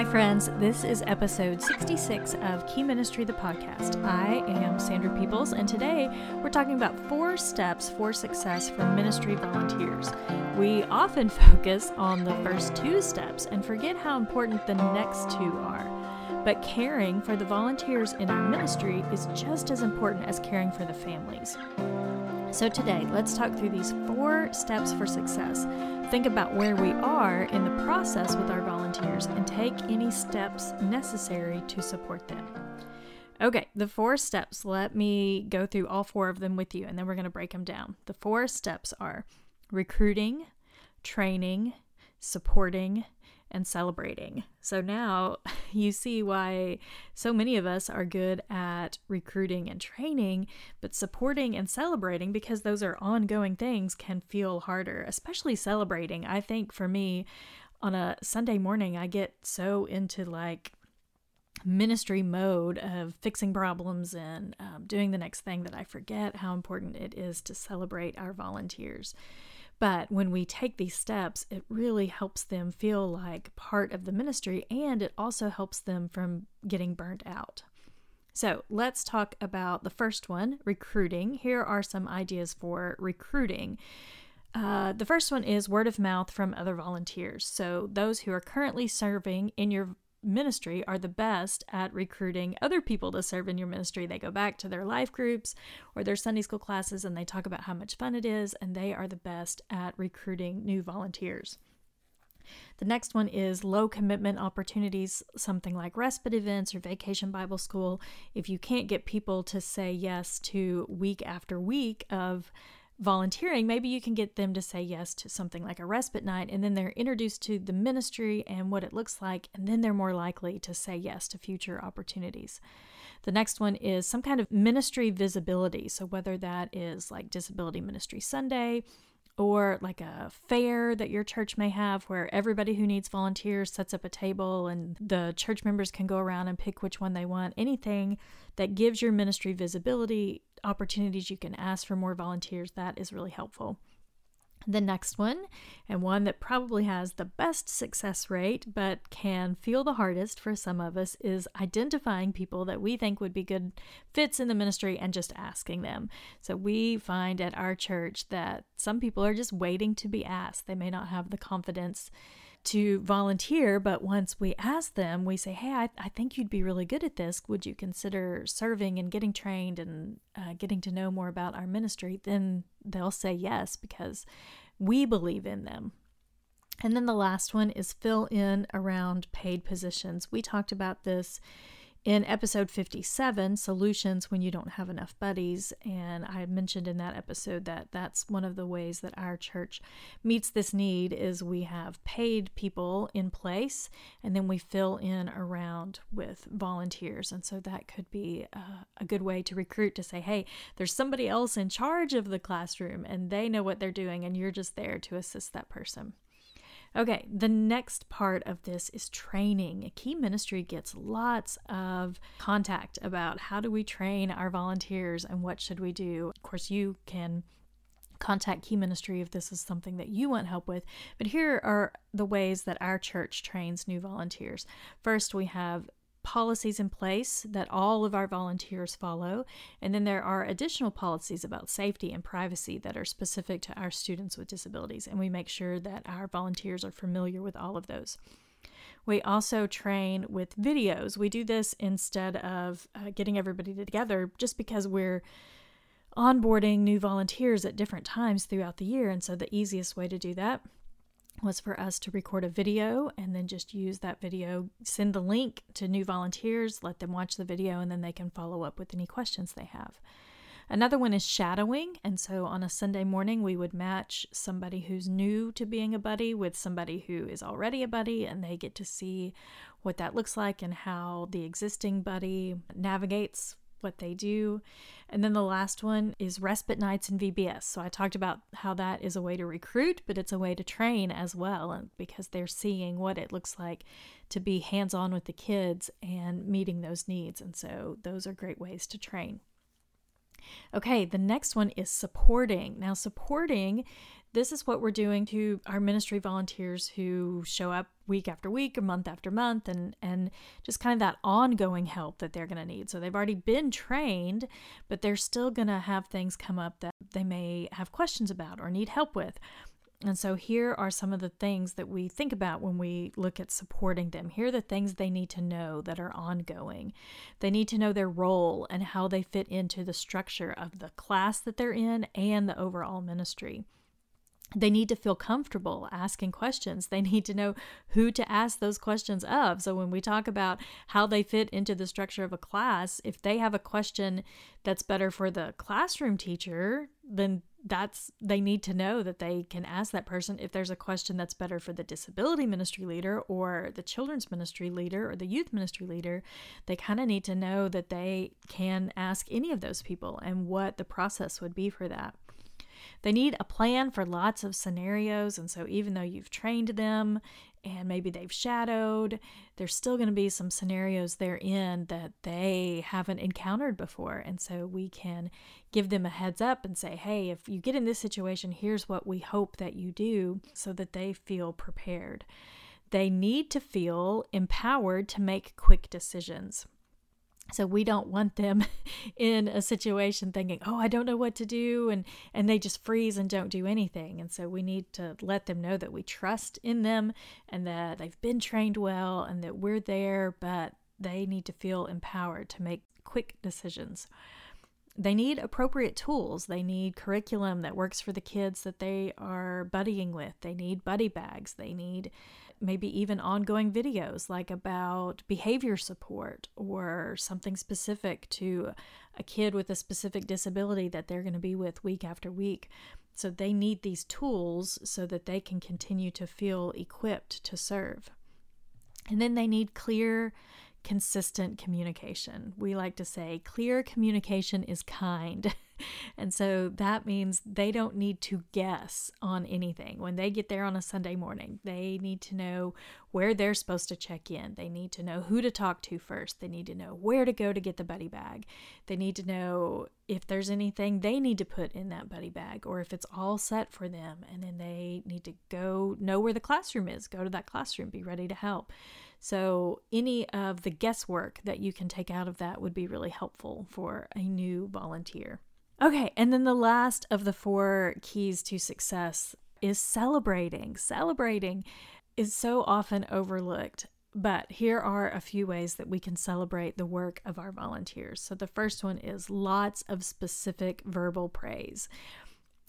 Hi, friends. This is episode 66 of Key Ministry, the podcast. I am Sandra Peoples, and today we're talking about four steps for success for ministry volunteers. We often focus on the first two steps and forget how important the next two are. But caring for the volunteers in our ministry is just as important as caring for the families. So, today, let's talk through these four steps for success. Think about where we are in the process with our volunteers and take any steps necessary to support them. Okay, the four steps. Let me go through all four of them with you and then we're going to break them down. The four steps are recruiting, training, supporting, and celebrating. So now you see why so many of us are good at recruiting and training, but supporting and celebrating, because those are ongoing things, can feel harder, especially celebrating. I think for me, on a Sunday morning, I get so into like ministry mode of fixing problems and um, doing the next thing that I forget how important it is to celebrate our volunteers. But when we take these steps, it really helps them feel like part of the ministry and it also helps them from getting burnt out. So let's talk about the first one recruiting. Here are some ideas for recruiting. Uh, the first one is word of mouth from other volunteers. So, those who are currently serving in your ministry are the best at recruiting other people to serve in your ministry. They go back to their life groups or their Sunday school classes and they talk about how much fun it is, and they are the best at recruiting new volunteers. The next one is low commitment opportunities, something like respite events or vacation Bible school. If you can't get people to say yes to week after week of volunteering, maybe you can get them to say yes to something like a respite night, and then they're introduced to the ministry and what it looks like, and then they're more likely to say yes to future opportunities. The next one is some kind of ministry visibility. So, whether that is like Disability Ministry Sunday or like a fair that your church may have where everybody who needs volunteers sets up a table and the church members can go around and pick which one they want. Anything that gives your ministry visibility opportunities you can ask for more volunteers. That is really helpful. The next one, and one that probably has the best success rate but can feel the hardest for some of us, is identifying people that we think would be good fits in the ministry and just asking them. So we find at our church that some people are just waiting to be asked. They may not have the confidence to volunteer, but once we ask them, we say, Hey, I, I think you'd be really good at this. Would you consider serving and getting trained and uh, getting to know more about our ministry? Then they'll say yes because we believe in them. And then the last one is fill in around paid positions. We talked about this in episode 57 solutions when you don't have enough buddies and i mentioned in that episode that that's one of the ways that our church meets this need is we have paid people in place and then we fill in around with volunteers. And so that could be uh, a good way to recruit to say hey there's somebody else in charge of the classroom and they know what they're doing and you're just there to assist that person Okay, the next part of this is training. Key Ministry gets lots of contact about how do we train our volunteers and what should we do. Of course, you can contact Key Ministry if this is something that you want help with. But here are the ways that our church trains new volunteers. First, we have policies in place that all of our volunteers follow. And then there are additional policies about safety and privacy that are specific to our students with disabilities. And we make sure that our volunteers are familiar with all of those. We also train with videos. We do this instead of uh, getting everybody together just because we're onboarding new volunteers at different times throughout the year. And so the easiest way to do that was for us to record a video and then just use that video, send the link to new volunteers, let them watch the video, and then they can follow up with any questions they have. Another one is shadowing. And so on a Sunday morning, we would match somebody who's new to being a buddy with somebody who is already a buddy, and they get to see what that looks like and how the existing buddy navigates what they do. And then the last one is respite nights and VBS. So I talked about how that is a way to recruit, but it's a way to train as well because they're seeing what it looks like to be hands on with the kids and meeting those needs. And so those are great ways to train. Okay, the next one is supporting. Now, supporting, this is what we're doing to our ministry volunteers who show up week after week or month after month and and just kind of that ongoing help that they're going to need. So they've already been trained, but they're still going to have things come up that they may have questions about or need help with. And so here are some of the things that we think about when we look at supporting them. Here are the things they need to know that are ongoing. They need to know their role and how they fit into the structure of the class that they're in and the overall ministry. They need to feel comfortable asking questions. They need to know who to ask those questions of. So, when we talk about how they fit into the structure of a class, if they have a question that's better for the classroom teacher, then that's they need to know that they can ask that person if there's a question that's better for the disability ministry leader or the children's ministry leader or the youth ministry leader they kind of need to know that they can ask any of those people and what the process would be for that they need a plan for lots of scenarios and so even though you've trained them and maybe they've shadowed, there's still going to be some scenarios they're in that they haven't encountered before. And so we can give them a heads up and say, hey, if you get in this situation, here's what we hope that you do so that they feel prepared. They need to feel empowered to make quick decisions. So we don't want them in a situation thinking, "Oh, I don't know what to do," and and they just freeze and don't do anything. And so we need to let them know that we trust in them and that they've been trained well and that we're there, but they need to feel empowered to make quick decisions. They need appropriate tools. They need curriculum that works for the kids that they are buddying with. They need buddy bags. They need maybe even ongoing videos like about behavior support or something specific to a kid with a specific disability that they're going to be with week after week. So they need these tools so that they can continue to feel equipped to serve. And then they need clear consistent communication. We like to say clear communication is kind. and so that means they don't need to guess on anything. When they get there on a Sunday morning, they need to know where they're supposed to check in. They need to know who to talk to first. They need to know where to go to get the buddy bag. They need to know if there's anything they need to put in that buddy bag or if it's all set for them. And then they need to go know where the classroom is, go to that classroom, be ready to help. So, any of the guesswork that you can take out of that would be really helpful for a new volunteer. Okay, and then the last of the four keys to success is celebrating. Celebrating is so often overlooked, but here are a few ways that we can celebrate the work of our volunteers. So, the first one is lots of specific verbal praise.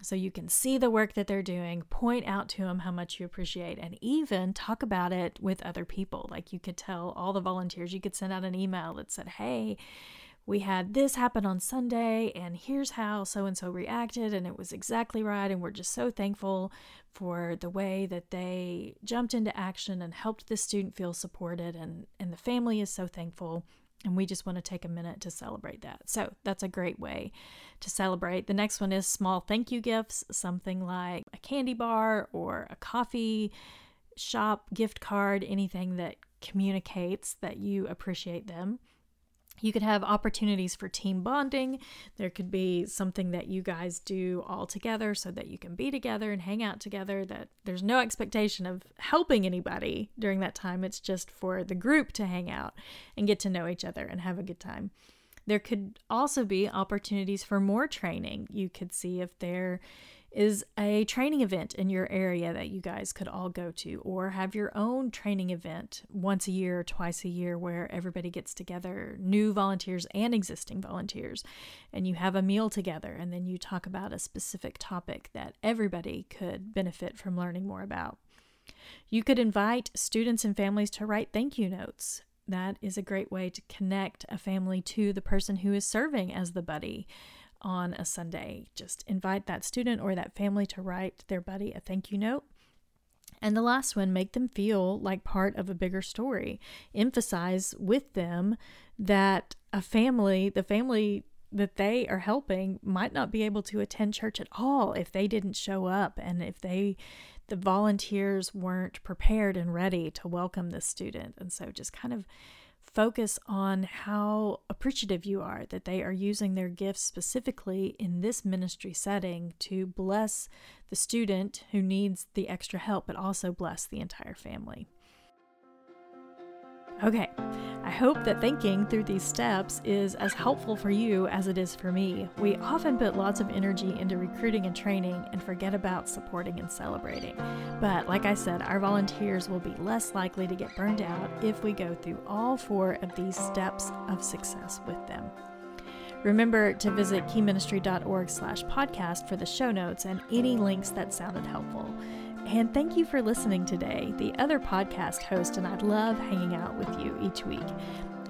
So you can see the work that they're doing, point out to them how much you appreciate, and even talk about it with other people. Like you could tell all the volunteers, you could send out an email that said, Hey, we had this happen on Sunday, and here's how so and so reacted, and it was exactly right. And we're just so thankful for the way that they jumped into action and helped the student feel supported, and, and the family is so thankful. And we just want to take a minute to celebrate that. So that's a great way to celebrate. The next one is small thank you gifts, something like a candy bar or a coffee shop gift card, anything that communicates that you appreciate them. You could have opportunities for team bonding. There could be something that you guys do all together so that you can be together and hang out together. That there's no expectation of helping anybody during that time. It's just for the group to hang out and get to know each other and have a good time. There could also be opportunities for more training. You could see if there is a training event in your area that you guys could all go to, or have your own training event once a year or twice a year where everybody gets together, new volunteers and existing volunteers, and you have a meal together, and then you talk about a specific topic that everybody could benefit from learning more about. You could invite students and families to write thank you notes. That is a great way to connect a family to the person who is serving as the buddy on a Sunday. Just invite that student or that family to write their buddy a thank you note. And the last one, make them feel like part of a bigger story. Emphasize with them that a family, the family that they are helping, might not be able to attend church at all if they didn't show up and if they, the volunteers weren't prepared and ready to welcome the student. And so just kind of focus on how appreciative you are that they are using their gifts specifically in this ministry setting to bless the student who needs the extra help, but also bless the entire family. Okay, I hope that thinking through these steps is as helpful for you as it is for me. We often put lots of energy into recruiting and training and forget about supporting and celebrating. But like I said, our volunteers will be less likely to get burned out if we go through all four of these steps of success with them. Remember to visit keyministry.org slash podcast for the show notes and any links that sounded helpful. And thank you for listening today. The other podcast host and I love hanging out with you each week.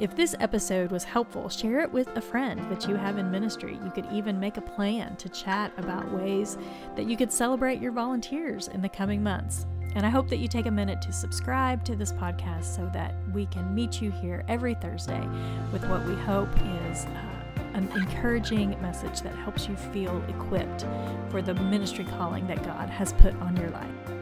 If this episode was helpful, share it with a friend that you have in ministry. You could even make a plan to chat about ways that you could celebrate your volunteers in the coming months. And I hope that you take a minute to subscribe to this podcast so that we can meet you here every Thursday with what we hope is. Uh, an encouraging message that helps you feel equipped for the ministry calling that God has put on your life.